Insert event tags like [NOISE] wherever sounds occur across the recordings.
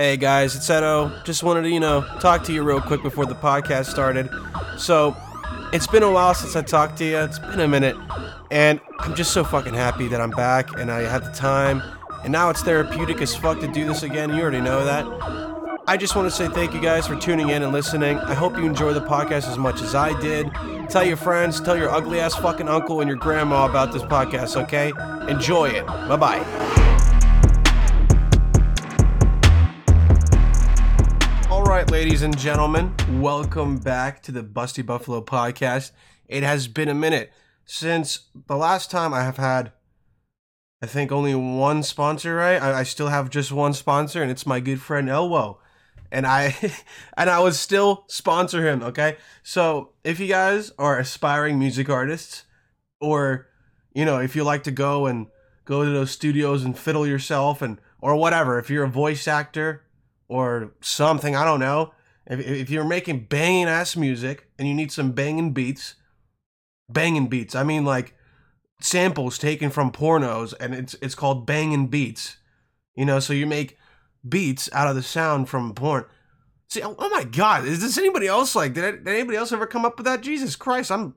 Hey guys, it's Edo. Just wanted to, you know, talk to you real quick before the podcast started. So, it's been a while since I talked to you. It's been a minute. And I'm just so fucking happy that I'm back and I had the time. And now it's therapeutic as fuck to do this again. You already know that. I just want to say thank you guys for tuning in and listening. I hope you enjoy the podcast as much as I did. Tell your friends, tell your ugly ass fucking uncle and your grandma about this podcast, okay? Enjoy it. Bye bye. Ladies and gentlemen, welcome back to the Busty Buffalo podcast. It has been a minute since the last time I have had, I think, only one sponsor, right? I, I still have just one sponsor, and it's my good friend Elwo. And I [LAUGHS] and I would still sponsor him, okay? So if you guys are aspiring music artists, or you know, if you like to go and go to those studios and fiddle yourself and or whatever, if you're a voice actor or something. I don't know. If, if you're making banging ass music and you need some banging beats, banging beats. I mean like samples taken from pornos, and it's it's called banging beats. You know, so you make beats out of the sound from porn. See, oh, oh my God, is this anybody else like? Did, I, did anybody else ever come up with that? Jesus Christ, I'm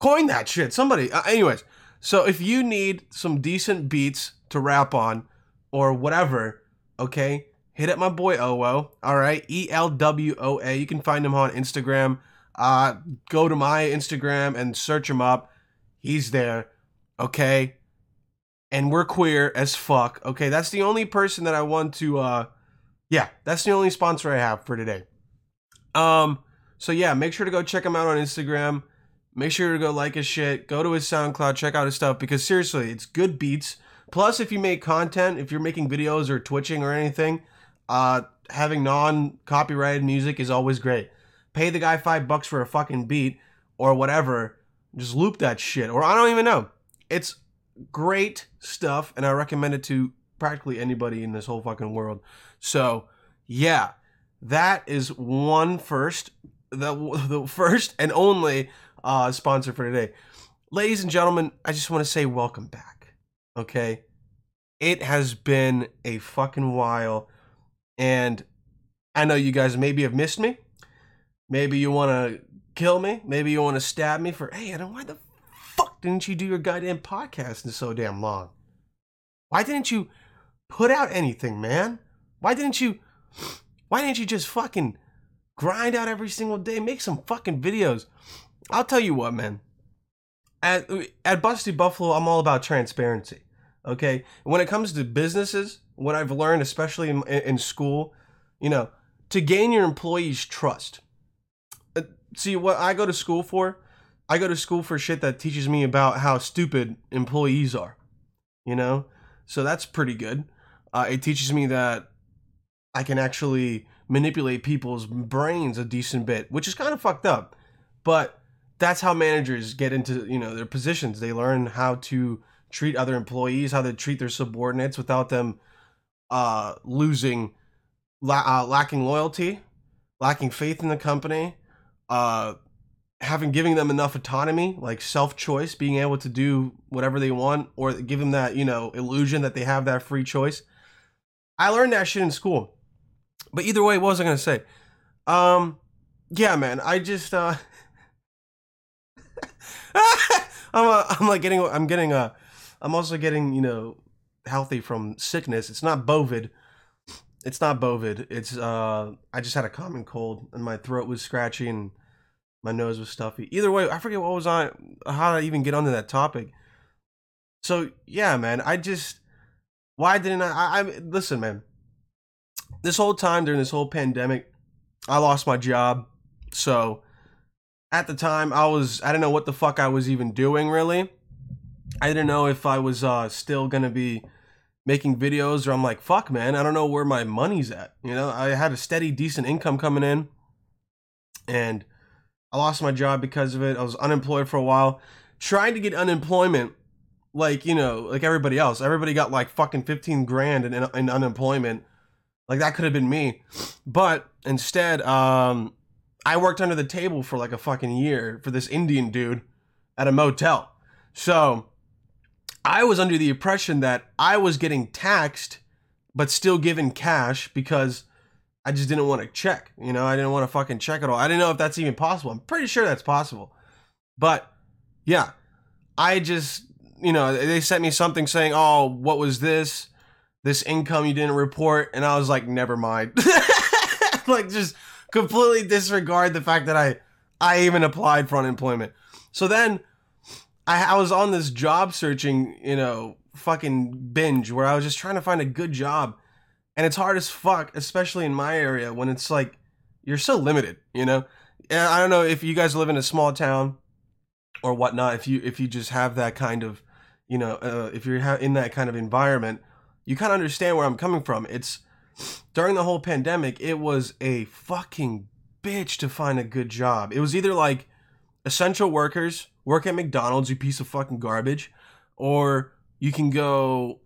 coin that shit. Somebody. Uh, anyways, so if you need some decent beats to rap on or whatever, okay, hit up my boy Owo. All right, E L W O A. You can find him on Instagram. Uh, go to my Instagram and search him up. He's there. Okay. And we're queer as fuck. Okay, that's the only person that I want to. uh Yeah, that's the only sponsor I have for today. Um. So yeah, make sure to go check him out on Instagram. Make sure to go like his shit. Go to his SoundCloud. Check out his stuff because seriously, it's good beats. Plus, if you make content, if you're making videos or twitching or anything, uh, having non copyrighted music is always great. Pay the guy five bucks for a fucking beat or whatever. Just loop that shit. Or I don't even know. It's great stuff, and I recommend it to practically anybody in this whole fucking world. So, yeah, that is one first, the, the first and only uh, sponsor for today. Ladies and gentlemen, I just want to say welcome back. Okay? It has been a fucking while and I know you guys maybe have missed me. Maybe you want to kill me. Maybe you want to stab me for, hey, I don't, why the fuck didn't you do your goddamn podcast in so damn long? Why didn't you put out anything, man? Why didn't you, why didn't you just fucking grind out every single day? Make some fucking videos. I'll tell you what, man. At, at Busty Buffalo, I'm all about transparency. Okay. When it comes to businesses, what I've learned, especially in, in school, you know, to gain your employees' trust. Uh, see, what I go to school for, I go to school for shit that teaches me about how stupid employees are, you know? So that's pretty good. Uh, it teaches me that I can actually manipulate people's brains a decent bit, which is kind of fucked up. But that's how managers get into, you know, their positions. They learn how to treat other employees, how to treat their subordinates without them uh, losing, la- uh, lacking loyalty, lacking faith in the company, uh, having giving them enough autonomy, like self choice, being able to do whatever they want, or give them that you know illusion that they have that free choice. I learned that shit in school. But either way, what was I gonna say? Um, yeah, man, I just uh, [LAUGHS] I'm uh, I'm like getting I'm getting a I'm also getting, you know, healthy from sickness. It's not bovid. It's not bovid. It's uh I just had a common cold and my throat was scratchy and my nose was stuffy. Either way, I forget what was on how did I even get onto that topic. So yeah, man, I just why didn't I, I, I listen, man. This whole time during this whole pandemic, I lost my job. So at the time I was I didn't know what the fuck I was even doing really. I didn't know if I was uh, still gonna be making videos or I'm like, fuck, man, I don't know where my money's at. You know, I had a steady, decent income coming in, and I lost my job because of it. I was unemployed for a while, trying to get unemployment, like you know, like everybody else. Everybody got like fucking fifteen grand in, in unemployment. Like that could have been me, but instead, um, I worked under the table for like a fucking year for this Indian dude at a motel. So I was under the impression that I was getting taxed but still given cash because I just didn't want to check. You know, I didn't want to fucking check at all. I didn't know if that's even possible. I'm pretty sure that's possible. But yeah, I just, you know, they sent me something saying, oh, what was this? This income you didn't report. And I was like, never mind. [LAUGHS] like, just completely disregard the fact that I, I even applied for unemployment. So then I, I was on this job searching, you know, fucking binge where I was just trying to find a good job. And it's hard as fuck, especially in my area when it's like you're so limited, you know? And I don't know if you guys live in a small town or whatnot, if you if you just have that kind of, you know, uh, if you're in that kind of environment, you kind of understand where I'm coming from. It's during the whole pandemic, it was a fucking bitch to find a good job. It was either like essential workers work at McDonald's, you piece of fucking garbage, or you can go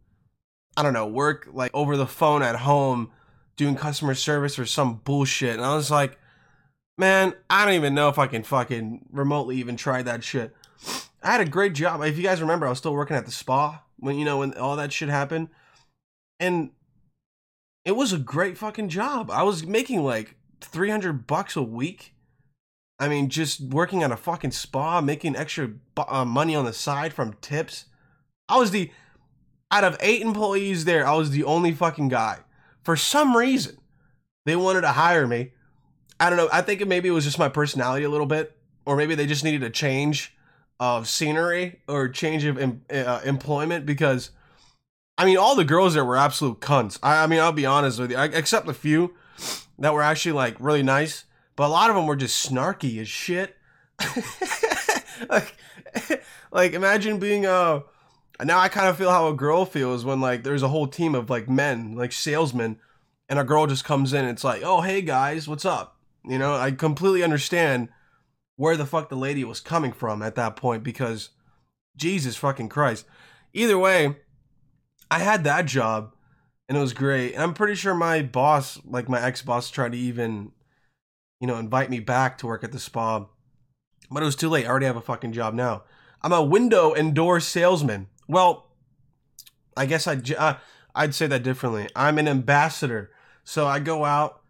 I don't know, work like over the phone at home doing customer service or some bullshit. And I was like, man, I don't even know if I can fucking remotely even try that shit. I had a great job. If you guys remember, I was still working at the spa when you know when all that shit happened. And it was a great fucking job. I was making like 300 bucks a week. I mean, just working at a fucking spa, making extra uh, money on the side from tips. I was the out of eight employees there, I was the only fucking guy. For some reason, they wanted to hire me. I don't know. I think maybe it was just my personality a little bit, or maybe they just needed a change of scenery or change of em- uh, employment because, I mean, all the girls there were absolute cunts. I, I mean, I'll be honest with you, I, except a few that were actually like really nice, but a lot of them were just snarky as shit. [LAUGHS] like, [LAUGHS] like imagine being a uh, now I kind of feel how a girl feels when like there's a whole team of like men, like salesmen, and a girl just comes in and it's like, "Oh, hey guys, what's up?" You know, I completely understand where the fuck the lady was coming from at that point because Jesus fucking Christ. Either way, I had that job and it was great. And I'm pretty sure my boss, like my ex-boss tried to even you know, invite me back to work at the spa. But it was too late. I already have a fucking job now. I'm a window and door salesman. Well, I guess I'd, uh, I'd say that differently. I'm an ambassador. So I go out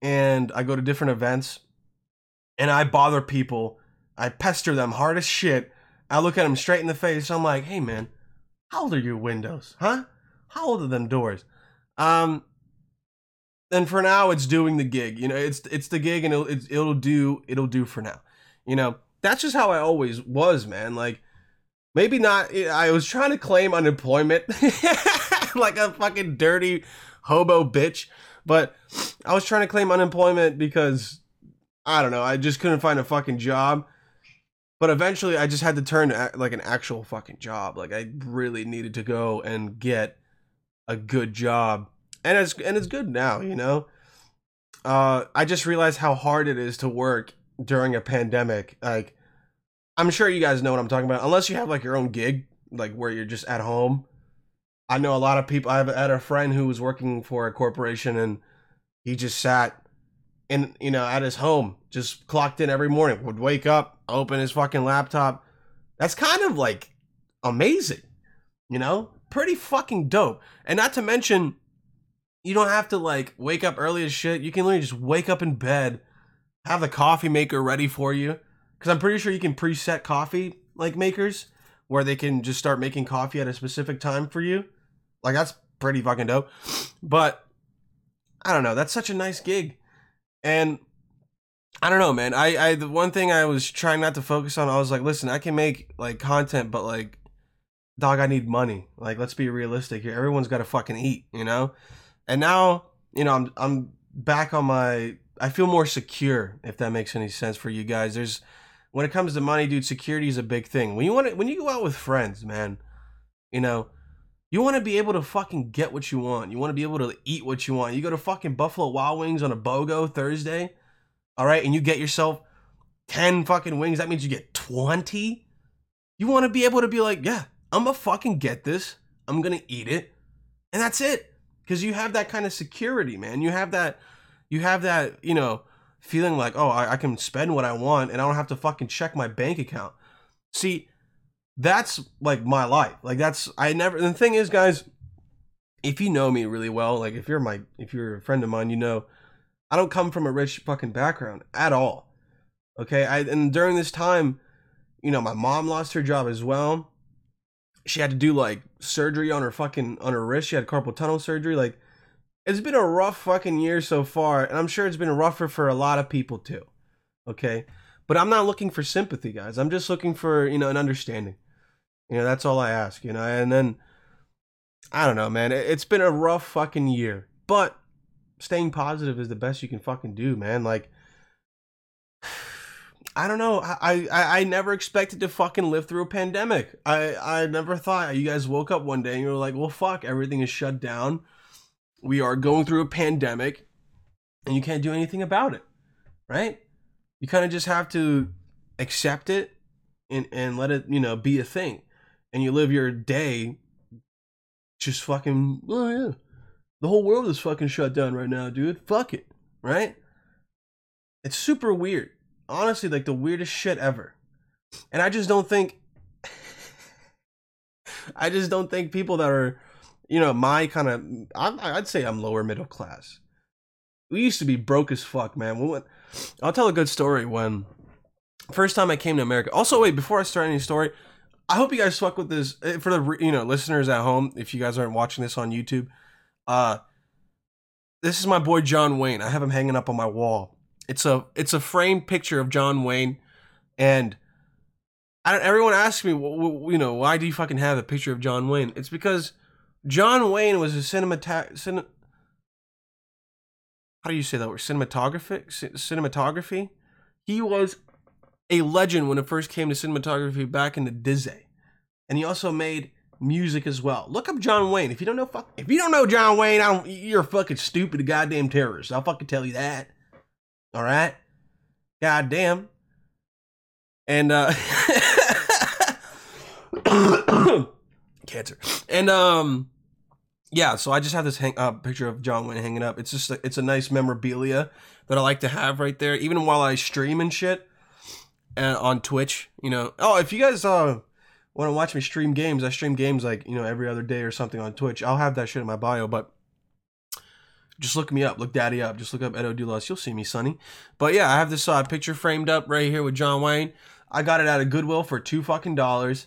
and I go to different events and I bother people. I pester them hard as shit. I look at them straight in the face. I'm like, hey, man, how old are your windows? Huh? How old are them doors? Um, and for now, it's doing the gig. You know, it's it's the gig, and it'll it'll do it'll do for now. You know, that's just how I always was, man. Like Maybe not. I was trying to claim unemployment [LAUGHS] like a fucking dirty hobo bitch, but I was trying to claim unemployment because I don't know. I just couldn't find a fucking job. But eventually, I just had to turn to like an actual fucking job. Like I really needed to go and get a good job, and it's and it's good now. You know, uh, I just realized how hard it is to work during a pandemic. Like I'm sure you guys know what I'm talking about. Unless you have like your own gig, like where you're just at home. I know a lot of people. I had a friend who was working for a corporation and he just sat in, you know, at his home, just clocked in every morning, would wake up, open his fucking laptop. That's kind of like amazing, you know? Pretty fucking dope. And not to mention, you don't have to like wake up early as shit. You can literally just wake up in bed, have the coffee maker ready for you because I'm pretty sure you can preset coffee like makers where they can just start making coffee at a specific time for you. Like that's pretty fucking dope. But I don't know. That's such a nice gig, and I don't know, man. I I the one thing I was trying not to focus on. I was like, listen, I can make like content, but like, dog, I need money. Like, let's be realistic here. Everyone's got to fucking eat, you know. And now, you know, I'm I'm back on my. I feel more secure, if that makes any sense for you guys. There's when it comes to money, dude, security is a big thing. When you want to, when you go out with friends, man, you know, you want to be able to fucking get what you want. You want to be able to eat what you want. You go to fucking Buffalo Wild Wings on a BOGO Thursday, all right, and you get yourself 10 fucking wings. That means you get 20. You want to be able to be like, yeah, I'm gonna fucking get this. I'm gonna eat it. And that's it. Because you have that kind of security, man. You have that, you have that, you know, feeling like, oh, I, I can spend what I want and I don't have to fucking check my bank account. See, that's like my life. Like that's I never. the thing is, guys, if you know me really well, like if you're my if you're a friend of mine, you know I don't come from a rich fucking background at all. Okay, I and during this time, you know, my mom lost her job as well. She had to do like surgery on her fucking on her wrist. She had carpal tunnel surgery. Like, it's been a rough fucking year so far, and I'm sure it's been rougher for a lot of people too. Okay, but I'm not looking for sympathy, guys. I'm just looking for you know an understanding. You know, that's all I ask. You know, and then I don't know, man. It's been a rough fucking year, but staying positive is the best you can fucking do, man. Like, I don't know. I, I I never expected to fucking live through a pandemic. I I never thought you guys woke up one day and you were like, well, fuck, everything is shut down. We are going through a pandemic, and you can't do anything about it, right? You kind of just have to accept it and and let it you know be a thing, and you live your day just fucking oh yeah the whole world is fucking shut down right now dude fuck it right it's super weird honestly like the weirdest shit ever and i just don't think [LAUGHS] i just don't think people that are you know my kind of i'd say i'm lower middle class we used to be broke as fuck man we went, i'll tell a good story when first time i came to america also wait before i start any story I hope you guys fuck with this eh, for the you know listeners at home. If you guys aren't watching this on YouTube, uh, this is my boy John Wayne. I have him hanging up on my wall. It's a it's a framed picture of John Wayne, and I, don't. everyone asks me, well, you know, why do you fucking have a picture of John Wayne? It's because John Wayne was a cinemata- cine- how do you say that word? Cinematography, C- cinematography. He was a legend when it first came to cinematography back in the Disney. And he also made music as well. Look up John Wayne. If you don't know fuck if you don't know John Wayne, I don't you're a fucking stupid goddamn terrorist. I'll fucking tell you that. Alright? Goddamn. And uh [COUGHS] cancer. And um yeah, so I just have this hang, uh, picture of John Wayne hanging up. It's just a, it's a nice memorabilia that I like to have right there, even while I stream and shit and on Twitch. You know, oh, if you guys uh want to watch me stream games, I stream games like you know every other day or something on Twitch. I'll have that shit in my bio, but just look me up, look Daddy up, just look up Edo Dulas. You'll see me, Sonny. But yeah, I have this uh, picture framed up right here with John Wayne. I got it at a Goodwill for two fucking dollars,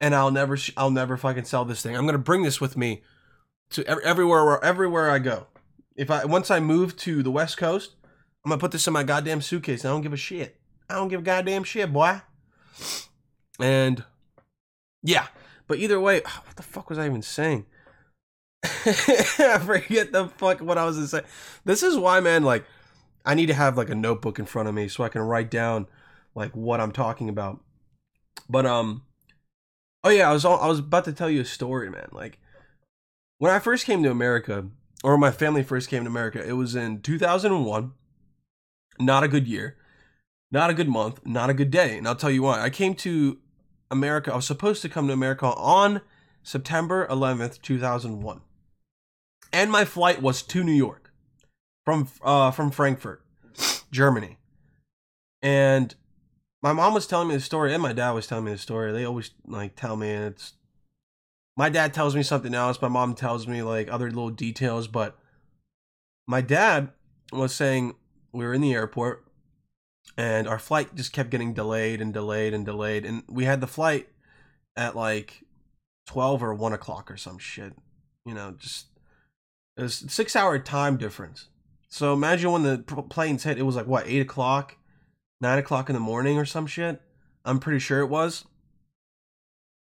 and I'll never, sh- I'll never fucking sell this thing. I'm gonna bring this with me to everywhere, where, everywhere I go. If I once I move to the West Coast, I'm gonna put this in my goddamn suitcase. I don't give a shit. I don't give a goddamn shit, boy. And yeah, but either way, [SIGHS] what the fuck was I even saying? I [LAUGHS] forget the fuck what I was gonna say. This is why, man. Like, I need to have like a notebook in front of me so I can write down like what I'm talking about. But um, oh yeah, I was all, I was about to tell you a story, man. Like, when I first came to America, or my family first came to America, it was in 2001. Not a good year. Not a good month, not a good day. And I'll tell you why. I came to America, I was supposed to come to America on September 11th, 2001. And my flight was to New York from uh, from Frankfurt, Germany. And my mom was telling me the story and my dad was telling me the story. They always like tell me and it's my dad tells me something else, my mom tells me like other little details, but my dad was saying we were in the airport and our flight just kept getting delayed and delayed and delayed and we had the flight at like 12 or 1 o'clock or some shit you know just six hour time difference. So imagine when the planes hit it was like what 8 o'clock 9 o'clock in the morning or some shit? I'm pretty sure it was.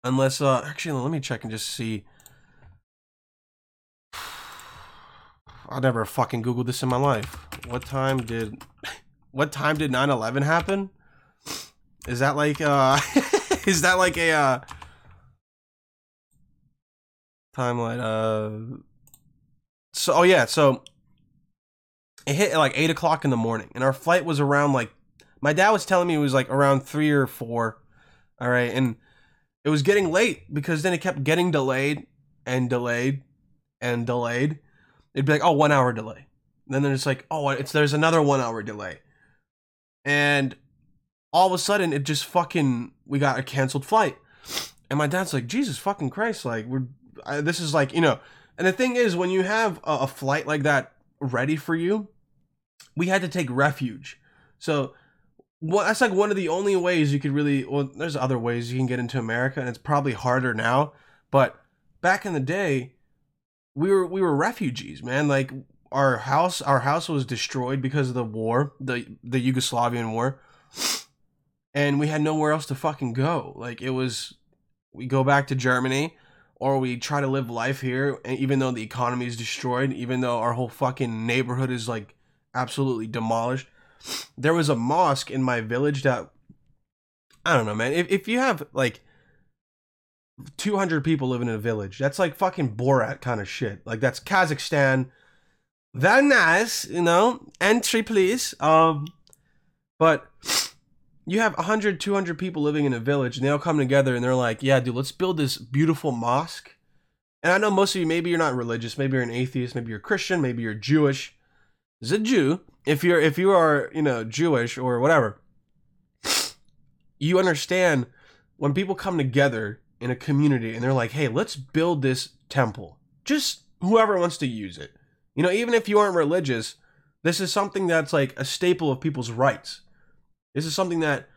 Unless uh actually let me check and just see. [SIGHS] I never fucking googled this in my life. What time did [LAUGHS] what time did 9-11 happen? Is that like uh [LAUGHS] is that like a uh timeline uh so oh yeah, so it hit like eight o'clock in the morning and our flight was around like my dad was telling me it was like around three or four. All right, and it was getting late because then it kept getting delayed and delayed and delayed. It'd be like, oh, one hour delay. And then it's like, oh, it's there's another one hour delay and all of a sudden it just fucking we got a canceled flight and my dad's like jesus fucking christ like we're I, this is like you know And the thing is, when you have a, a flight like that ready for you, we had to take refuge. So well, that's like one of the only ways you could really. Well, there's other ways you can get into America, and it's probably harder now. But back in the day, we were we were refugees, man. Like our house, our house was destroyed because of the war, the the Yugoslavian war, and we had nowhere else to fucking go. Like it was, we go back to Germany, or we try to live life here, even though the economy is destroyed, even though our whole fucking neighborhood is like absolutely demolished there was a mosque in my village that I don't know, man. If if you have like 200 people living in a village, that's like fucking Borat kind of shit. Like that's Kazakhstan. Very nice, you know. Entry, please. Um, but you have 100, 200 people living in a village, and they all come together and they're like, "Yeah, dude, let's build this beautiful mosque." And I know most of you, maybe you're not religious, maybe you're an atheist, maybe you're Christian, maybe you're Jewish. As a Jew, if you're if you are you know Jewish or whatever, you understand when people come together in a community and they're like, hey, let's build this temple. Just whoever wants to use it. You know, even if you aren't religious, this is something that's like a staple of people's rights. This is something that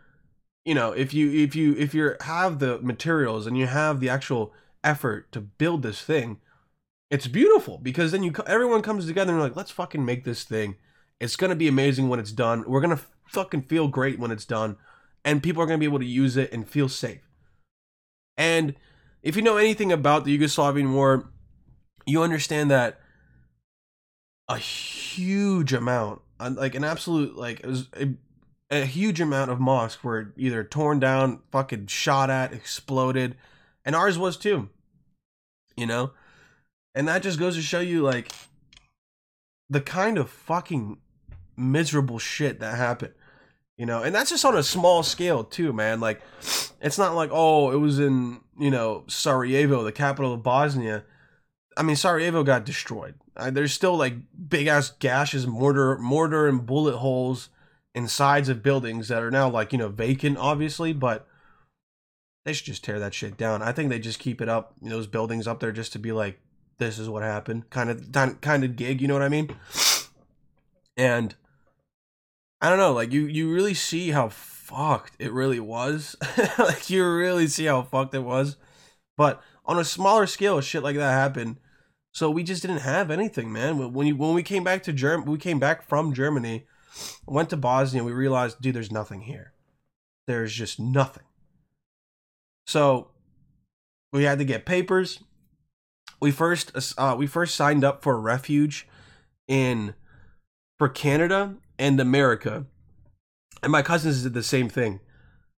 you know, if you if you if you have the materials and you have the actual effort to build this thing, it's beautiful because then you everyone comes together and like, let's fucking make this thing it's gonna be amazing when it's done. We're gonna fucking feel great when it's done, and people are gonna be able to use it and feel safe. And if you know anything about the Yugoslavian war, you understand that a huge amount, like an absolute, like it was a huge amount of mosques were either torn down, fucking shot at, exploded, and ours was too. You know, and that just goes to show you like the kind of fucking miserable shit that happened you know? And that's just on a small scale too man. Like it's not like oh it was in you know sarajevo the capital of bosnia. I mean sarajevo got destroyed. There's still like big ass gashes mortar mortar and bullet holes in sides of buildings that are now like you know vacant obviously but they should just tear that shit down i think they just keep it up those buildings up there just to be like this is what happened kind of kind of gig you know what i mean and I don't know, like you you really see how fucked it really was. [LAUGHS] like you really see how fucked it was. But on a smaller scale, shit like that happened. So we just didn't have anything, man. When you when we came back to Germany, we came back from Germany, went to Bosnia, we realized, dude, there's nothing here. There's just nothing. So we had to get papers. We first uh, we first signed up for a refuge in for Canada and America. And my cousins did the same thing.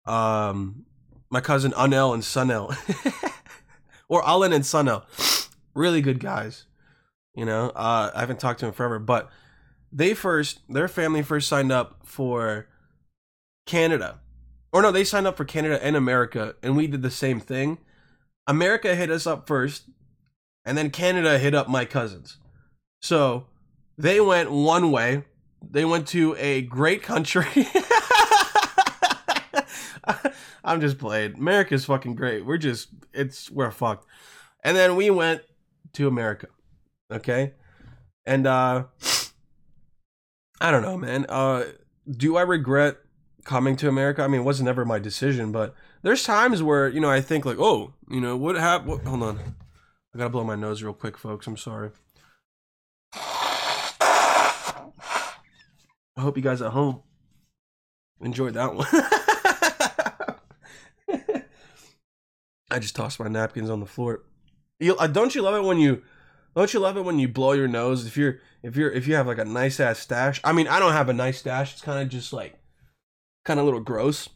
Um, my cousin Anel and Sunel, [LAUGHS] or Alan and Sunel, really good guys. You know, uh, I haven't talked to them forever, but they first, their family first signed up for Canada, or no, they signed up for Canada and America, and we did the same thing. America hit us up first, and then Canada hit up my cousins. So they went one way, they went to a great country. [LAUGHS] I'm just playing. America's fucking great. We're just it's we're fucked. And then we went to America. Okay? And uh I don't know, man. Uh do I regret coming to America? I mean, it wasn't ever my decision, but there's times where, you know, I think like, "Oh, you know, what happened? Hold on. I got to blow my nose real quick, folks. I'm sorry. I hope you guys at home enjoyed that one. [LAUGHS] I just tossed my napkins on the floor. You, uh, don't you love it when you don't you love it when you blow your nose if you're if you're if you have like a nice ass stash? I mean, I don't have a nice stash. It's kind of just like kind of a little gross.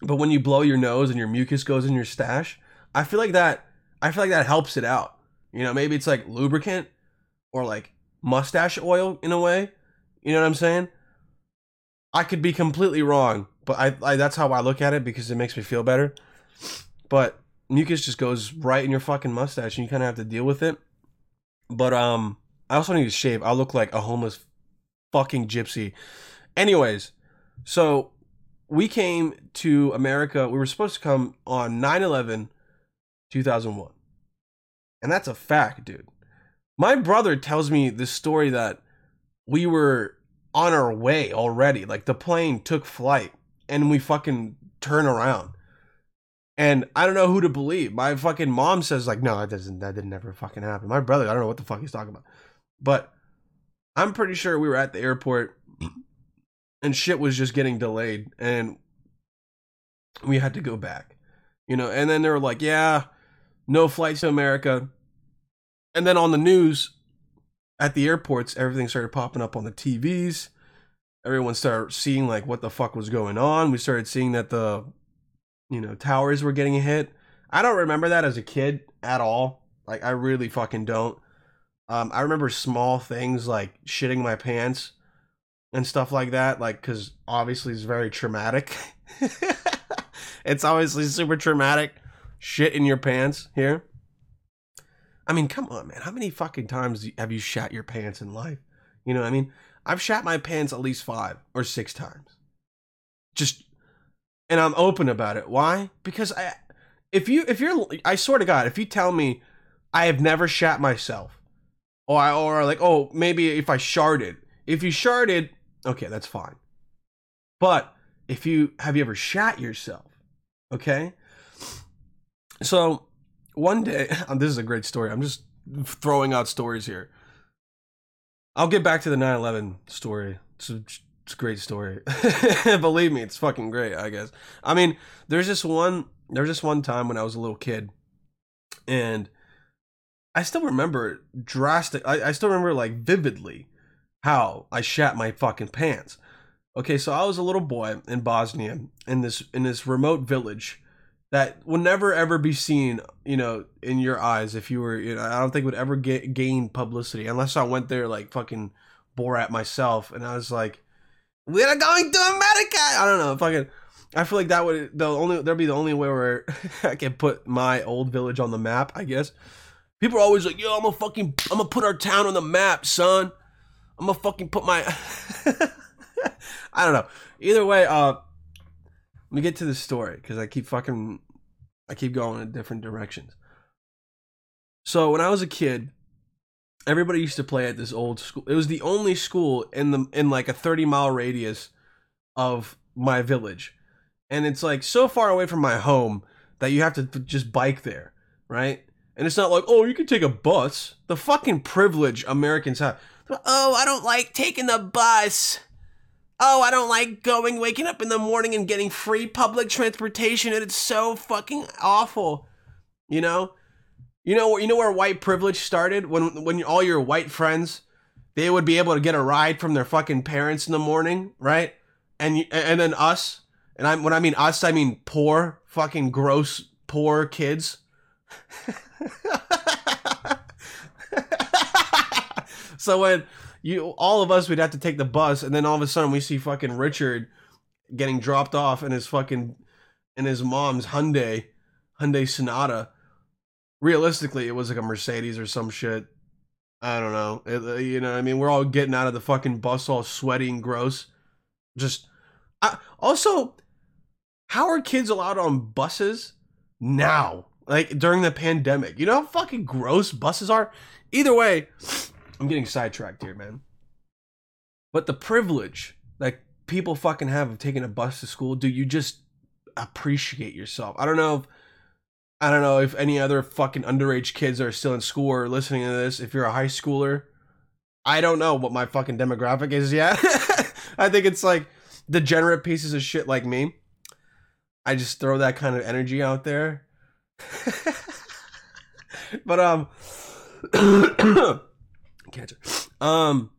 But when you blow your nose and your mucus goes in your stash, I feel like that I feel like that helps it out. You know, maybe it's like lubricant or like mustache oil in a way you know what I'm saying? I could be completely wrong, but I, I that's how I look at it because it makes me feel better. But mucus just goes right in your fucking mustache, and you kind of have to deal with it. But um, I also need to shave. I look like a homeless fucking gypsy. Anyways, so we came to America. We were supposed to come on 9 11 2001. And that's a fact, dude. My brother tells me this story that we were on our way already. Like the plane took flight and we fucking turn around. And I don't know who to believe. My fucking mom says like, no, that doesn't that didn't ever fucking happen. My brother, I don't know what the fuck he's talking about. But I'm pretty sure we were at the airport and shit was just getting delayed and we had to go back. You know, and then they were like, yeah, no flights to America. And then on the news at the airports, everything started popping up on the TVs. Everyone started seeing like what the fuck was going on. We started seeing that the you know, towers were getting hit. I don't remember that as a kid at all. Like I really fucking don't. Um, I remember small things like shitting my pants and stuff like that, like because obviously it's very traumatic. [LAUGHS] it's obviously super traumatic. Shit in your pants here. I mean, come on, man. How many fucking times have you shat your pants in life? You know what I mean? I've shat my pants at least five or six times. Just, and I'm open about it. Why? Because I, if you, if you're, I swear to God, if you tell me I have never shat myself, or I, or like, oh, maybe if I sharded, if you sharded, okay, that's fine. But if you have you ever shat yourself, okay? So one day, [LAUGHS] um, this is a great story. I'm just throwing out stories here. I'll get back to the 9 11 story. A, it's a great story. [LAUGHS] Believe me, it's fucking great, I guess. I mean, there's this one there's this one time when I was a little kid and I still remember drastic I, I still remember like vividly how I shat my fucking pants. Okay, so I was a little boy in Bosnia in this in this remote village that would never ever be seen, you know, in your eyes if you were, you know, I don't think would ever get gain publicity unless I went there like fucking Borat myself and I was like, we're going to America. I don't know, fucking. I feel like that would the only there'd be the only way where [LAUGHS] I can put my old village on the map. I guess people are always like, "Yo, I'm gonna fucking, I'm gonna put our town on the map, son. I'm gonna fucking put my." [LAUGHS] I don't know. Either way, uh, let me get to the story because I keep fucking, I keep going in different directions. So when I was a kid, everybody used to play at this old school. It was the only school in the in like a 30 mile radius of my village. And it's like so far away from my home that you have to just bike there, right? And it's not like, "Oh, you can take a bus." The fucking privilege Americans have. Oh, I don't like taking the bus. Oh, I don't like going, waking up in the morning and getting free public transportation, and it's so fucking awful. You know, you know, you know where white privilege started when when all your white friends they would be able to get a ride from their fucking parents in the morning, right? And and then us, and I when I mean us, I mean poor, fucking gross, poor kids. [LAUGHS] so when you all of us would have to take the bus, and then all of a sudden we see fucking Richard getting dropped off in his fucking in his mom's Hyundai Hyundai Sonata. Realistically, it was like a Mercedes or some shit. I don't know. It, uh, you know, I mean, we're all getting out of the fucking bus all sweaty and gross. Just I, also, how are kids allowed on buses now? Like during the pandemic, you know how fucking gross buses are. Either way, I'm getting sidetracked here, man. But the privilege that people fucking have of taking a bus to school, do you just appreciate yourself? I don't know if I don't know if any other fucking underage kids are still in school or listening to this. If you're a high schooler, I don't know what my fucking demographic is yet. [LAUGHS] I think it's like degenerate pieces of shit like me. I just throw that kind of energy out there. [LAUGHS] but um [COUGHS] cancer. Um,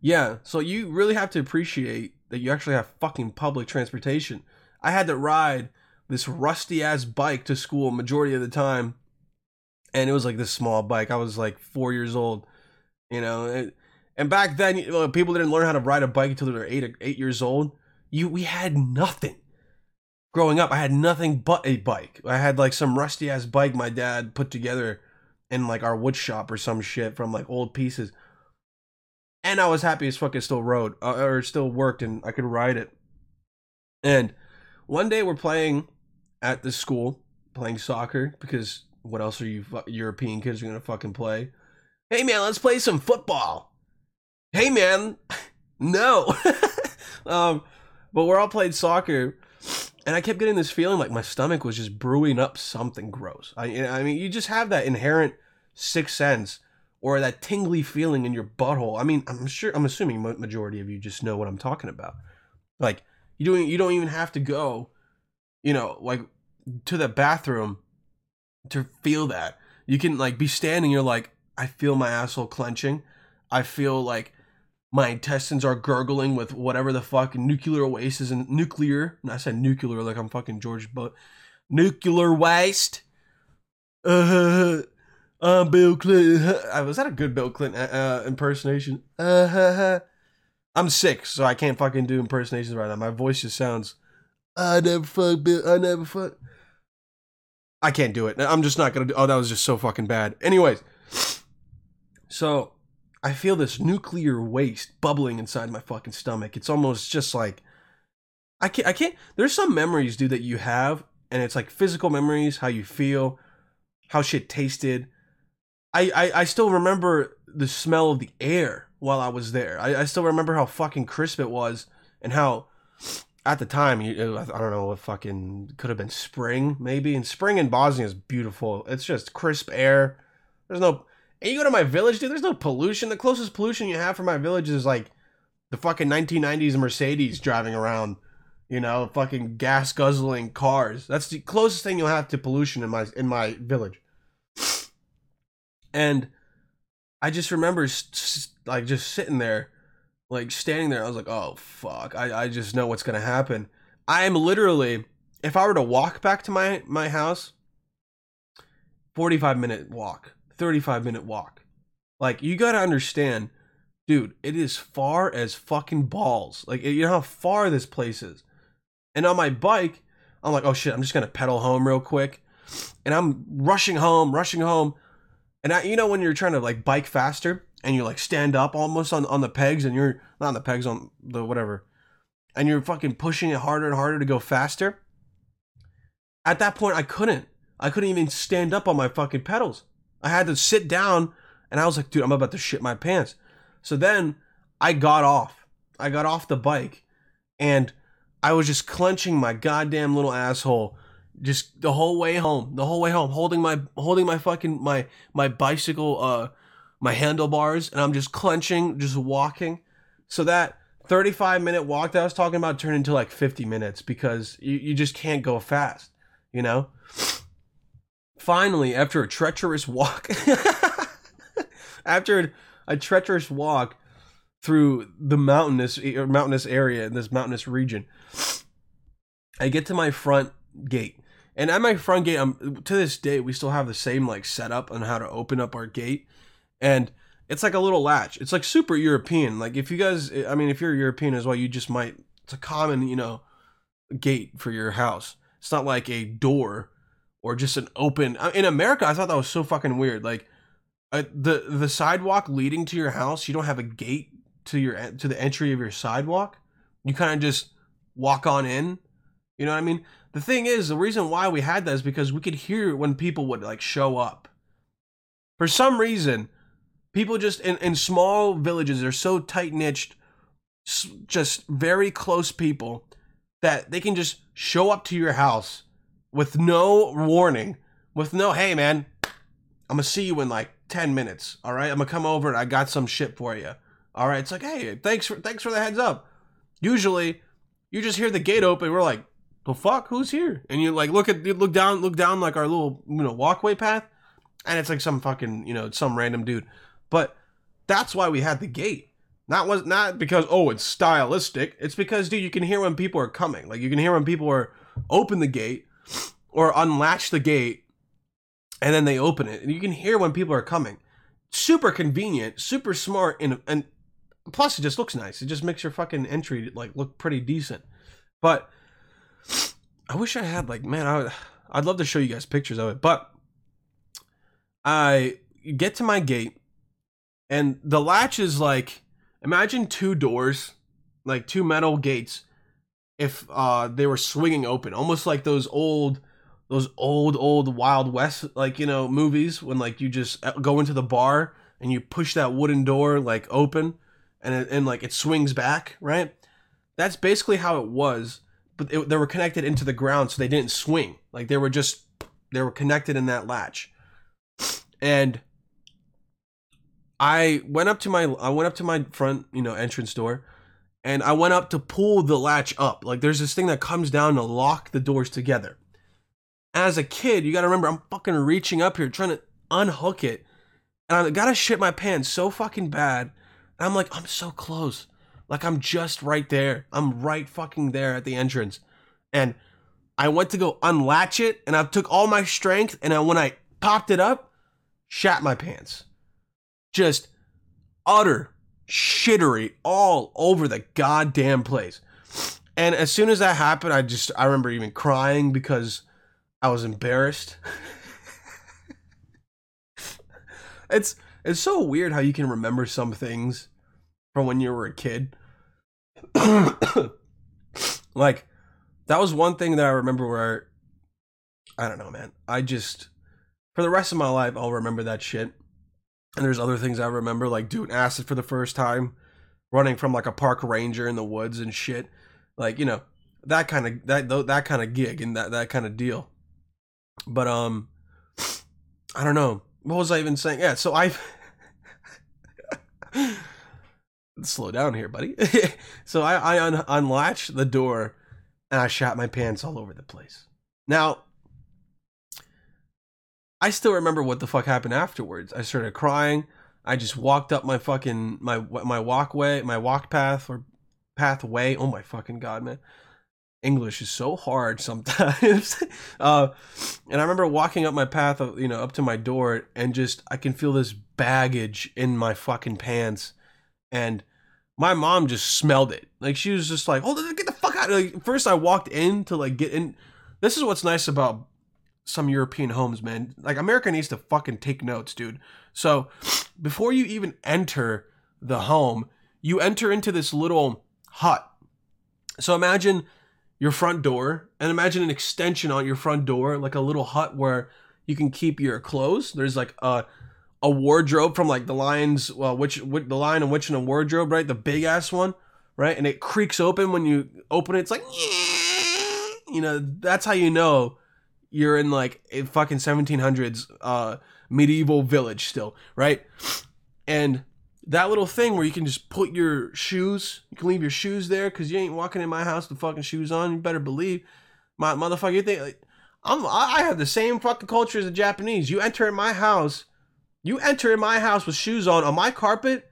yeah. So you really have to appreciate that you actually have fucking public transportation. I had to ride this rusty ass bike to school majority of the time, and it was like this small bike. I was like four years old, you know. And, and back then, you know, people didn't learn how to ride a bike until they were eight eight years old. You we had nothing growing up. I had nothing but a bike. I had like some rusty ass bike my dad put together in like our wood shop or some shit from like old pieces. And I was happy as fuck it still rode uh, or still worked and I could ride it. And one day we're playing at the school, playing soccer because what else are you European kids are gonna fucking play? Hey man, let's play some football. Hey man, [LAUGHS] no. [LAUGHS] um, but we're all played soccer, and I kept getting this feeling like my stomach was just brewing up something gross. I, I mean, you just have that inherent sixth sense or that tingly feeling in your butthole. I mean, I'm sure, I'm assuming majority of you just know what I'm talking about. Like you don't, you don't even have to go, you know, like to the bathroom to feel that. You can like be standing. You're like, I feel my asshole clenching. I feel like my intestines are gurgling with whatever the fuck nuclear waste is in nuclear. I said nuclear like I'm fucking George, but nuclear waste. Uh, [LAUGHS] I'm Bill Clinton. [LAUGHS] Uh, was that a good Bill Clinton uh, uh impersonation? Uh, [LAUGHS] I'm sick, so I can't fucking do impersonations right now. My voice just sounds. I never fuck. I never fuck. I can't do it. I'm just not gonna do. Oh, that was just so fucking bad. Anyways, so I feel this nuclear waste bubbling inside my fucking stomach. It's almost just like I can't. I can't. There's some memories, dude, that you have, and it's like physical memories, how you feel, how shit tasted. I I, I still remember the smell of the air while I was there. I, I still remember how fucking crisp it was, and how at the time, you, I don't know what fucking could have been spring maybe. And spring in Bosnia is beautiful. It's just crisp air. There's no and you go to my village, dude, there's no pollution. The closest pollution you have for my village is like the fucking 1990s Mercedes driving around, you know, fucking gas guzzling cars. That's the closest thing you'll have to pollution in my in my village. And I just remember like just sitting there, like standing there. I was like, oh fuck, I, I just know what's gonna happen. I am literally, if I were to walk back to my my house, 45 minute walk 35 minute walk. Like, you gotta understand, dude, it is far as fucking balls. Like, you know how far this place is. And on my bike, I'm like, oh shit, I'm just gonna pedal home real quick. And I'm rushing home, rushing home. And I, you know, when you're trying to like bike faster and you like stand up almost on, on the pegs and you're not on the pegs, on the whatever, and you're fucking pushing it harder and harder to go faster. At that point, I couldn't. I couldn't even stand up on my fucking pedals. I had to sit down and I was like, dude, I'm about to shit my pants. So then I got off. I got off the bike and I was just clenching my goddamn little asshole just the whole way home, the whole way home, holding my holding my fucking my my bicycle uh my handlebars and I'm just clenching, just walking. So that 35 minute walk that I was talking about turned into like 50 minutes because you, you just can't go fast, you know? finally, after a treacherous walk, [LAUGHS] after a treacherous walk through the mountainous mountainous area in this mountainous region, I get to my front gate. And at my front gate, I'm to this day we still have the same like setup on how to open up our gate, and it's like a little latch. It's like super European. Like if you guys, I mean, if you're European as well, you just might. It's a common, you know, gate for your house. It's not like a door or just an open. In America, I thought that was so fucking weird. Like uh, the the sidewalk leading to your house, you don't have a gate to your to the entry of your sidewalk. You kind of just walk on in. You know what I mean? The thing is, the reason why we had that is because we could hear when people would like show up. For some reason, people just in, in small villages they're so tight niched, just very close people that they can just show up to your house with no warning, with no, hey man, I'm gonna see you in like 10 minutes. All right, I'm gonna come over and I got some shit for you. All right, it's like, hey, thanks for thanks for the heads up. Usually, you just hear the gate open. We're like, the fuck, who's here? And you like look at you look down look down like our little you know walkway path, and it's like some fucking you know some random dude. But that's why we had the gate. Not was not because oh it's stylistic. It's because dude you can hear when people are coming. Like you can hear when people are open the gate or unlatch the gate and then they open it and you can hear when people are coming super convenient super smart and and plus it just looks nice it just makes your fucking entry like look pretty decent but i wish i had like man i would, i'd love to show you guys pictures of it but i get to my gate and the latch is like imagine two doors like two metal gates if uh they were swinging open almost like those old those old old wild west like you know movies when like you just uh, go into the bar and you push that wooden door like open and it, and like it swings back, right? That's basically how it was, but it, they were connected into the ground so they didn't swing. Like they were just they were connected in that latch. And I went up to my I went up to my front, you know, entrance door and I went up to pull the latch up. Like there's this thing that comes down to lock the doors together. As a kid, you got to remember I'm fucking reaching up here trying to unhook it. And I got to shit my pants so fucking bad. And I'm like, I'm so close. Like I'm just right there. I'm right fucking there at the entrance. And I went to go unlatch it and I took all my strength and I, when I popped it up, shat my pants. Just utter shittery all over the goddamn place. And as soon as that happened, I just I remember even crying because I was embarrassed. [LAUGHS] it's it's so weird how you can remember some things from when you were a kid. [COUGHS] like that was one thing that I remember where I don't know, man. I just for the rest of my life I'll remember that shit. And there's other things I remember, like doing acid for the first time, running from like a park ranger in the woods and shit, like you know that kind of that that kind of gig and that that kind of deal. But um, I don't know what was I even saying. Yeah, so I [LAUGHS] slow down here, buddy. [LAUGHS] so I I un- unlatched the door and I shot my pants all over the place. Now I still remember what the fuck happened afterwards. I started crying. I just walked up my fucking my my walkway, my walk path or pathway. Oh my fucking god, man. English is so hard sometimes. [LAUGHS] uh, and I remember walking up my path, you know, up to my door, and just I can feel this baggage in my fucking pants, and my mom just smelled it. Like she was just like, "Hold on, get the fuck out!" Like first, I walked in to like get in. This is what's nice about some European homes, man. Like America needs to fucking take notes, dude. So before you even enter the home, you enter into this little hut. So imagine your front door and imagine an extension on your front door, like a little hut where you can keep your clothes. There's like a a wardrobe from like the lion's well, which, which the lion of which in a wardrobe, right? The big ass one, right? And it creaks open when you open it. It's like, you know, that's how you know you're in like a fucking 1700s uh, medieval village still, right? And that little thing where you can just put your shoes, you can leave your shoes there because you ain't walking in my house with fucking shoes on. You better believe, my motherfucker. You think like, I'm? I have the same fucking culture as the Japanese. You enter in my house, you enter in my house with shoes on on my carpet.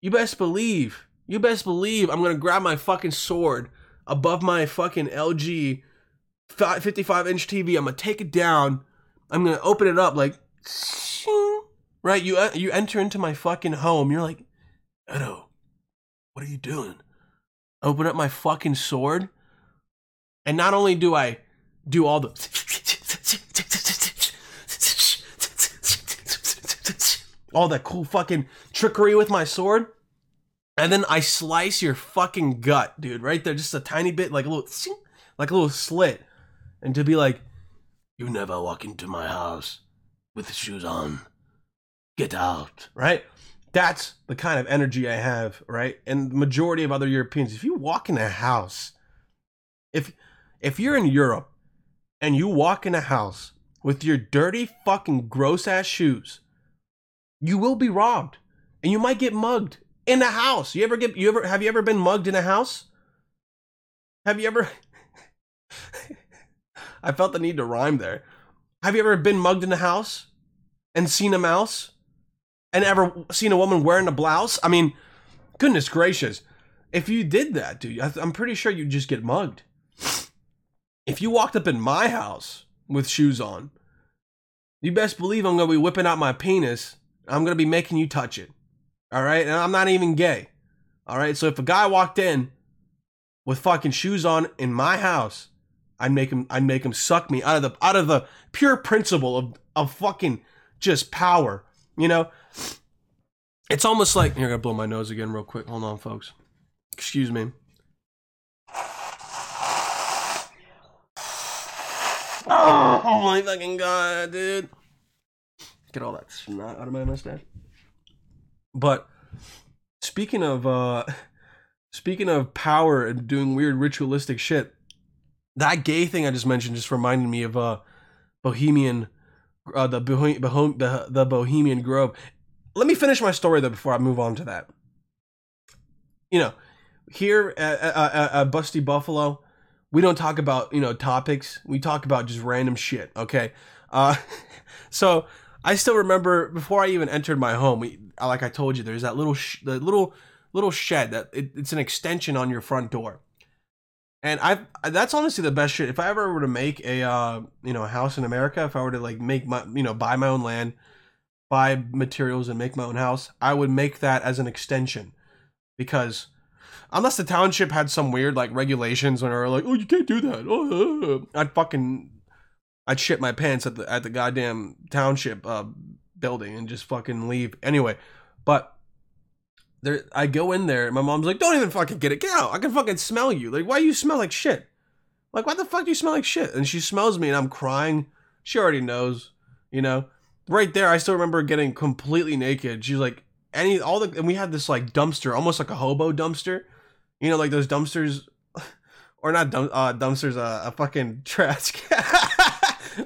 You best believe, you best believe, I'm gonna grab my fucking sword above my fucking LG 55 inch TV. I'm gonna take it down. I'm gonna open it up like, right? You uh, you enter into my fucking home. You're like, Edo, what are you doing? Open up my fucking sword, and not only do I do all the all that cool fucking trickery with my sword, and then I slice your fucking gut, dude, right there, just a tiny bit, like a little, like a little slit and to be like, you never walk into my house with shoes on. Get out, right? That's the kind of energy I have, right? And the majority of other Europeans, if you walk in a house, if if you're in Europe and you walk in a house with your dirty fucking gross ass shoes, you will be robbed and you might get mugged in a house. You ever get you ever have you ever been mugged in a house? Have you ever [LAUGHS] I felt the need to rhyme there. Have you ever been mugged in a house and seen a mouse? And ever seen a woman wearing a blouse? I mean, goodness gracious. If you did that, dude, I'm pretty sure you'd just get mugged. If you walked up in my house with shoes on, you best believe I'm gonna be whipping out my penis. I'm gonna be making you touch it. All right, and I'm not even gay. All right, so if a guy walked in with fucking shoes on in my house I'd make him I'd make him suck me out of the out of the pure principle of of fucking just power. You know? It's almost like here I gotta blow my nose again real quick. Hold on, folks. Excuse me. Oh my fucking god, dude. Get all that snot out of my mustache. But speaking of uh [LAUGHS] speaking of power and doing weird ritualistic shit, that gay thing I just mentioned just reminded me of uh Bohemian uh, the, the Bohemian Grove. Let me finish my story though before I move on to that. You know, here at, at, at Busty Buffalo, we don't talk about you know topics. We talk about just random shit. Okay, uh, [LAUGHS] so I still remember before I even entered my home. We, like I told you, there's that little sh- the little little shed that it, it's an extension on your front door. And I that's honestly the best shit. If I ever were to make a uh, you know house in America, if I were to like make my you know buy my own land, buy materials and make my own house, I would make that as an extension because unless the township had some weird like regulations when they were like, "Oh, you can't do that," oh, I'd fucking I'd shit my pants at the at the goddamn township uh, building and just fucking leave anyway. But there, I go in there. And my mom's like, "Don't even fucking get it. Get out. I can fucking smell you. Like, why you smell like shit? Like, why the fuck do you smell like shit?" And she smells me, and I'm crying. She already knows, you know. Right there, I still remember getting completely naked. She's like, any all the, and we had this like dumpster, almost like a hobo dumpster you know, like those dumpsters, [LAUGHS] or not dump, uh, dumpsters, uh, a fucking [LAUGHS] trash can,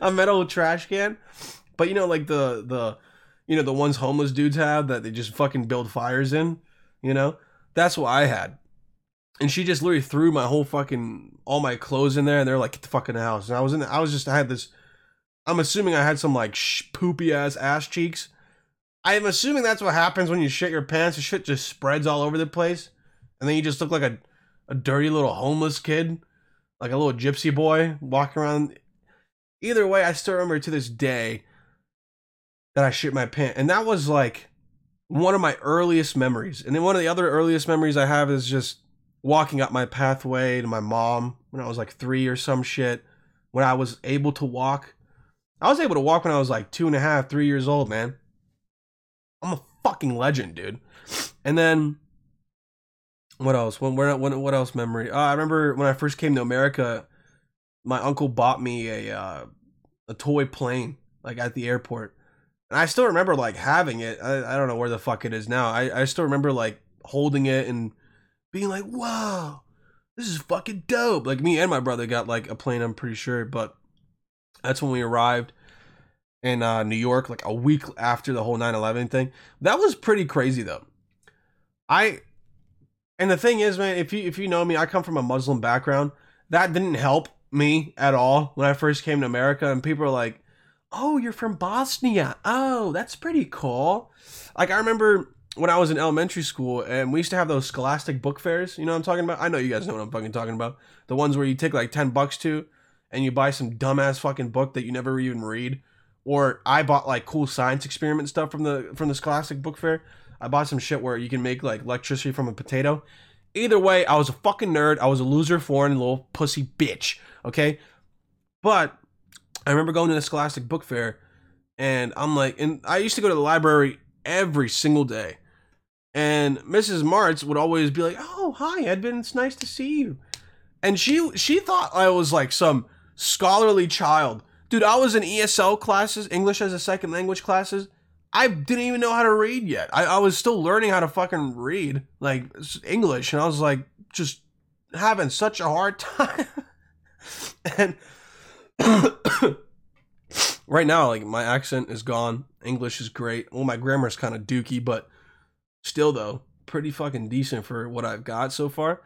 a metal trash can. But you know, like the the, you know, the ones homeless dudes have that they just fucking build fires in. You know, that's what I had. And she just literally threw my whole fucking all my clothes in there, and they're like, "Get the fuck in the house." And I was in, the, I was just, I had this. I'm assuming I had some like sh- poopy ass ass cheeks. I'm assuming that's what happens when you shit your pants. The shit just spreads all over the place and then you just look like a, a dirty little homeless kid, like a little gypsy boy walking around. Either way, I still remember to this day that I shit my pants, and that was like one of my earliest memories. And then one of the other earliest memories I have is just walking up my pathway to my mom when I was like three or some shit. When I was able to walk, I was able to walk when I was like two and a half, three years old, man. I'm a fucking legend, dude. And then what else? When what, what, what else memory? Uh, I remember when I first came to America, my uncle bought me a uh, a toy plane like at the airport, and I still remember like having it. I, I don't know where the fuck it is now. I I still remember like holding it and being like, "Wow, this is fucking dope!" Like me and my brother got like a plane. I'm pretty sure, but that's when we arrived in uh, New York, like a week after the whole 9/11 thing. That was pretty crazy though. I and the thing is, man, if you if you know me, I come from a Muslim background. That didn't help me at all when I first came to America, and people are like, "Oh, you're from Bosnia. Oh, that's pretty cool." Like I remember when I was in elementary school, and we used to have those Scholastic book fairs. You know what I'm talking about? I know you guys know what I'm fucking talking about. The ones where you take like ten bucks to, and you buy some dumbass fucking book that you never even read. Or I bought like cool science experiment stuff from the from the Scholastic book fair. I bought some shit where you can make like electricity from a potato. Either way, I was a fucking nerd. I was a loser, foreign little pussy bitch. Okay, but I remember going to the Scholastic Book Fair, and I'm like, and I used to go to the library every single day, and Mrs. Martz would always be like, "Oh, hi, Edvin. It's nice to see you," and she she thought I was like some scholarly child. Dude, I was in ESL classes, English as a second language classes, I didn't even know how to read yet. I, I was still learning how to fucking read, like English, and I was like just having such a hard [LAUGHS] time. and [COUGHS] right now, like my accent is gone. English is great. Well, my grammar is kind of dookie, but still though, pretty fucking decent for what I've got so far.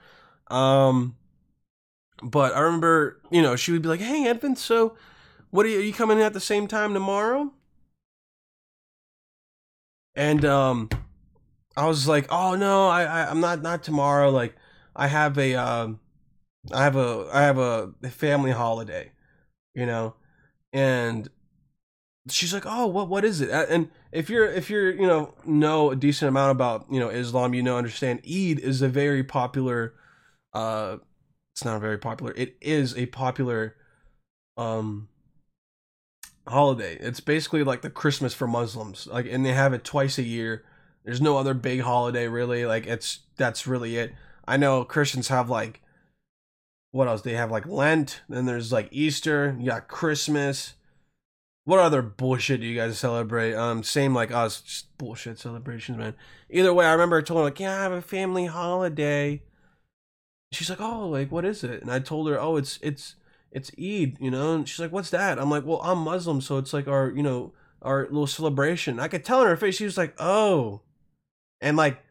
Um, but I remember, you know, she would be like, "Hey, Edvin, so what are you, are you coming in at the same time tomorrow?" and um i was like oh no i, I i'm not not tomorrow like i have a um i have a i have a family holiday you know and she's like oh what what is it and if you're if you're you know know a decent amount about you know islam you know understand eid is a very popular uh it's not very popular it is a popular um holiday. It's basically like the Christmas for Muslims. Like and they have it twice a year. There's no other big holiday really. Like it's that's really it. I know Christians have like what else? They have like Lent, then there's like Easter, you got Christmas. what other bullshit do you guys celebrate? Um, same like us, just bullshit celebrations, man. Either way, I remember I told her like, yeah, I have a family holiday. She's like, oh, like what is it? And I told her, oh, it's it's it's Eid, you know. And she's like, what's that? I'm like, well, I'm Muslim, so it's like our, you know, our little celebration. I could tell in her face, she was like, oh, and like,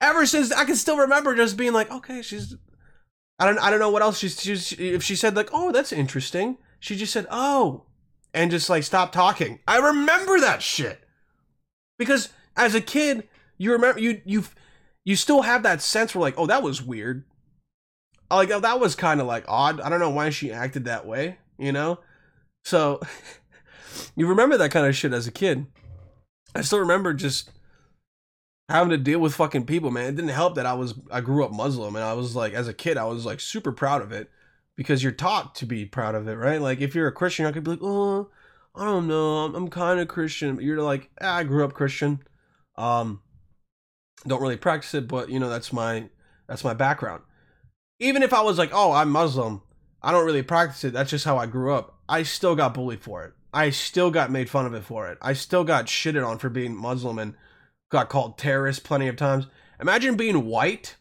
ever since I can still remember just being like, okay, she's. I don't, I don't know what else she's, she's if she said like oh that's interesting she just said oh and just like stop talking. I remember that shit. Because as a kid, you remember you you you still have that sense where like, oh, that was weird. Like oh, that was kind of like odd. I don't know why she acted that way, you know? So [LAUGHS] you remember that kind of shit as a kid. I still remember just having to deal with fucking people, man. It didn't help that I was I grew up Muslim and I was like as a kid I was like super proud of it because you're taught to be proud of it, right? Like if you're a Christian, I could be like, oh, I don't know, I'm, I'm kind of Christian. But you're like, ah, I grew up Christian. Um, don't really practice it, but you know that's my that's my background. Even if I was like, oh, I'm Muslim, I don't really practice it. That's just how I grew up. I still got bullied for it. I still got made fun of it for it. I still got shitted on for being Muslim and got called terrorist plenty of times. Imagine being white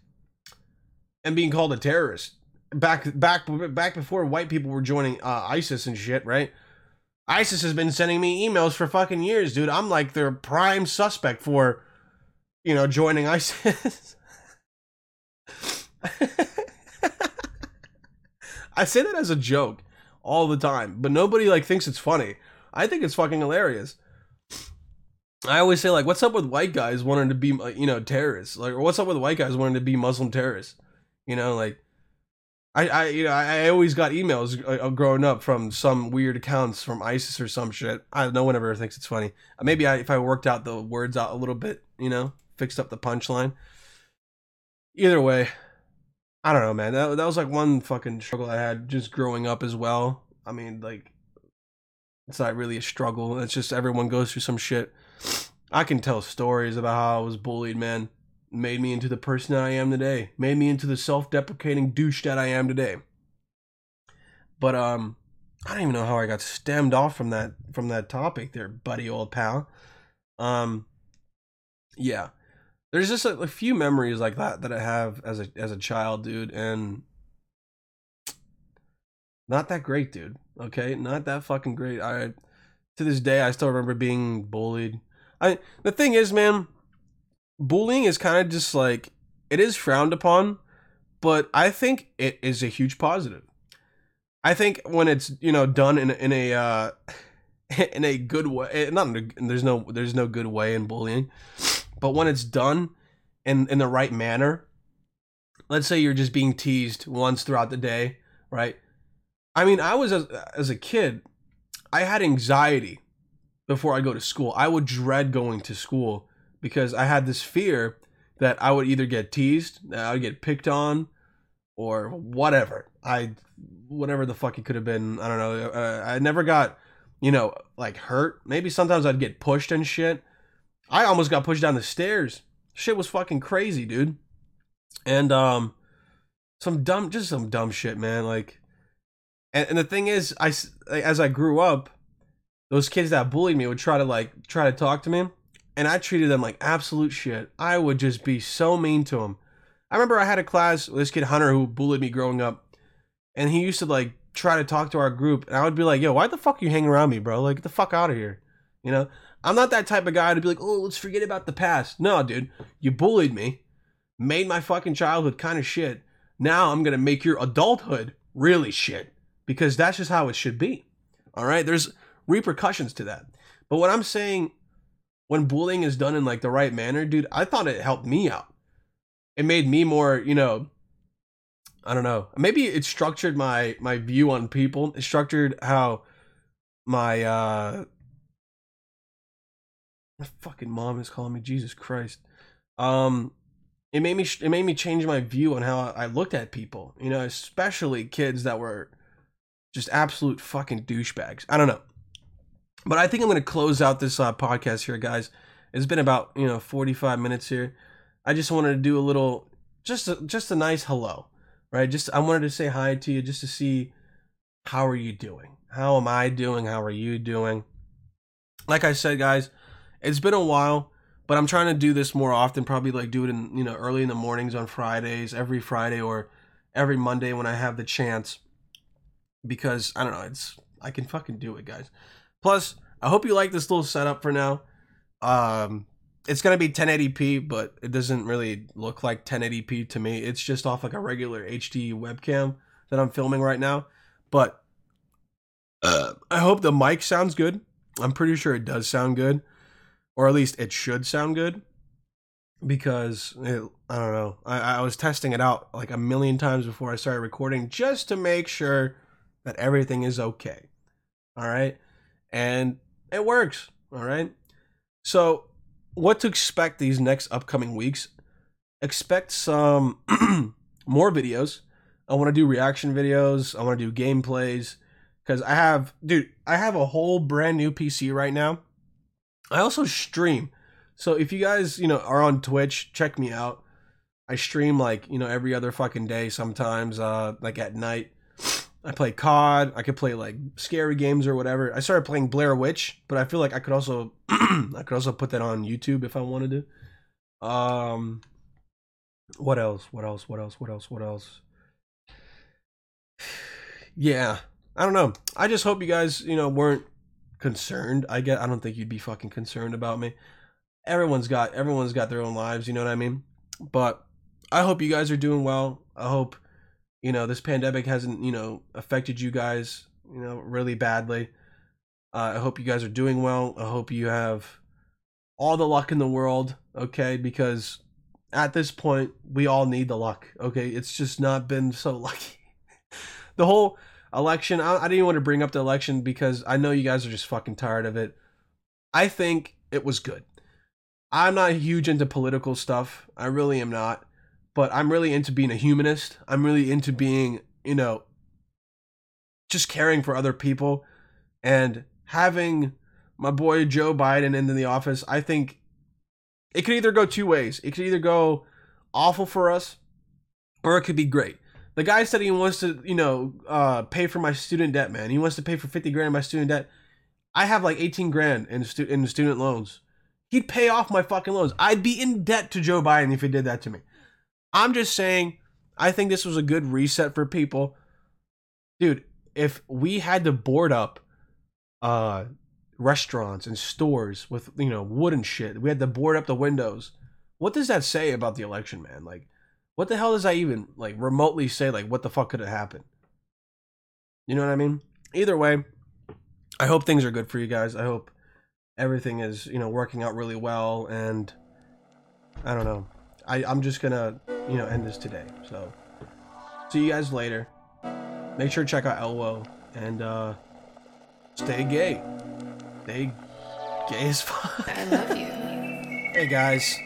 and being called a terrorist back back back before white people were joining uh, ISIS and shit, right? ISIS has been sending me emails for fucking years, dude. I'm like their prime suspect for, you know, joining ISIS. [LAUGHS] I say that as a joke all the time, but nobody like thinks it's funny. I think it's fucking hilarious. I always say like, "What's up with white guys wanting to be, you know, terrorists?" Like, or what's up with white guys wanting to be Muslim terrorists? You know, like I, I you know I, always got emails uh, growing up from some weird accounts from ISIS or some shit. I no one ever thinks it's funny. Uh, maybe I, if I worked out the words out a little bit, you know, fixed up the punchline. Either way, I don't know, man. That that was like one fucking struggle I had just growing up as well. I mean, like, it's not really a struggle. It's just everyone goes through some shit. I can tell stories about how I was bullied, man made me into the person that I am today. Made me into the self-deprecating douche that I am today. But um I don't even know how I got stemmed off from that from that topic there, buddy old pal. Um yeah. There's just a, a few memories like that that I have as a as a child, dude, and not that great, dude. Okay? Not that fucking great. I to this day I still remember being bullied. I the thing is, man, bullying is kind of just like it is frowned upon, but I think it is a huge positive. I think when it's you know done in in a uh, [LAUGHS] in a good way, eh, not a, there's no there's no good way in bullying, but when it's done in in the right manner. Let's say you're just being teased once throughout the day, right? I mean, I was as, as a kid, I had anxiety before I go to school. I would dread going to school because I had this fear that I would either get teased, I would get picked on, or whatever. I, whatever the fuck it could have been. I don't know. Uh, I never got, you know, like hurt. Maybe sometimes I'd get pushed and shit. I almost got pushed down the stairs. Shit was fucking crazy, dude. And um, some dumb, just some dumb shit, man. Like, and, and the thing is, I as I grew up, those kids that bullied me would try to like try to talk to me and I treated them like absolute shit. I would just be so mean to them. I remember I had a class with this kid Hunter who bullied me growing up, and he used to like try to talk to our group, and I would be like, "Yo, why the fuck you hanging around me, bro? Like, get the fuck out of here." You know, I'm not that type of guy to be like, "Oh, let's forget about the past." No, dude, you bullied me, made my fucking childhood kind of shit. Now I'm gonna make your adulthood really shit because that's just how it should be. All right, there's repercussions to that. But what I'm saying when bullying is done in like the right manner, dude, I thought it helped me out. It made me more, you know, I don't know. Maybe it structured my my view on people. It structured how my uh my fucking mom is calling me Jesus Christ. Um it made me it made me change my view on how I looked at people, you know, especially kids that were just absolute fucking douchebags. I don't know. But I think I'm going to close out this uh, podcast here, guys. It's been about you know 45 minutes here. I just wanted to do a little, just a, just a nice hello, right? Just I wanted to say hi to you, just to see how are you doing? How am I doing? How are you doing? Like I said, guys, it's been a while, but I'm trying to do this more often. Probably like do it in you know early in the mornings on Fridays, every Friday or every Monday when I have the chance. Because I don't know, it's I can fucking do it, guys. Plus, I hope you like this little setup for now. Um, it's gonna be 1080p, but it doesn't really look like 1080p to me. It's just off like a regular HD webcam that I'm filming right now. But uh, I hope the mic sounds good. I'm pretty sure it does sound good, or at least it should sound good, because it, I don't know. I, I was testing it out like a million times before I started recording just to make sure that everything is okay. All right, and it works. All right. So, what to expect these next upcoming weeks? Expect some [CLEARS THROAT] more videos. I want to do reaction videos. I want to do gameplays because I have, dude, I have a whole brand new PC right now. I also stream. So if you guys, you know, are on Twitch, check me out. I stream like, you know, every other fucking day sometimes, uh, like at night. I play COD. I could play like scary games or whatever. I started playing Blair Witch, but I feel like I could also [CLEARS THROAT] I could also put that on YouTube if I wanted to. Um what else? What else? What else? What else? What else? [SIGHS] Yeah. I don't know. I just hope you guys, you know, weren't concerned. I get I don't think you'd be fucking concerned about me. Everyone's got everyone's got their own lives, you know what I mean? But I hope you guys are doing well. I hope you know this pandemic hasn't, you know, affected you guys, you know, really badly. Uh, I hope you guys are doing well. I hope you have all the luck in the world, okay? Because at this point, we all need the luck, okay? It's just not been so [LAUGHS] lucky. the whole election. I, I didn't even want to bring up the election because I know you guys are just fucking tired of it. I think it was good. I'm not huge into political stuff. I really am not. But I'm really into being a humanist. I'm really into being, you know, just caring for other people and having my boy Joe Biden into the office. I think it could either go two ways. It could either go awful for us or it could be great. The guy said he wants to, you know, uh, pay for my student debt, man. He wants to pay for 50 grand of my student debt. I have like 18 grand in, stu- in student loans. He'd pay off my fucking loans. I'd be in debt to Joe Biden if he did that to me. I'm just saying, I think this was a good reset for people. Dude, if we had to board up uh restaurants and stores with, you know, wooden shit, we had to board up the windows. What does that say about the election, man? Like what the hell does I even like remotely say like what the fuck could have happened? You know what I mean? Either way, I hope things are good for you guys. I hope everything is, you know, working out really well and I don't know. I, I'm just gonna, you know, end this today. So see you guys later. Make sure to check out Elwo and uh stay gay. Stay gay as [LAUGHS] fuck. I love you. Hey guys.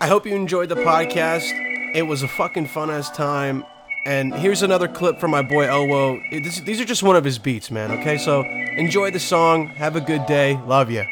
I hope you enjoyed the podcast. It was a fucking fun ass time. And here's another clip from my boy Elwo. It- this- these are just one of his beats, man. Okay, so enjoy the song. Have a good day. Love you.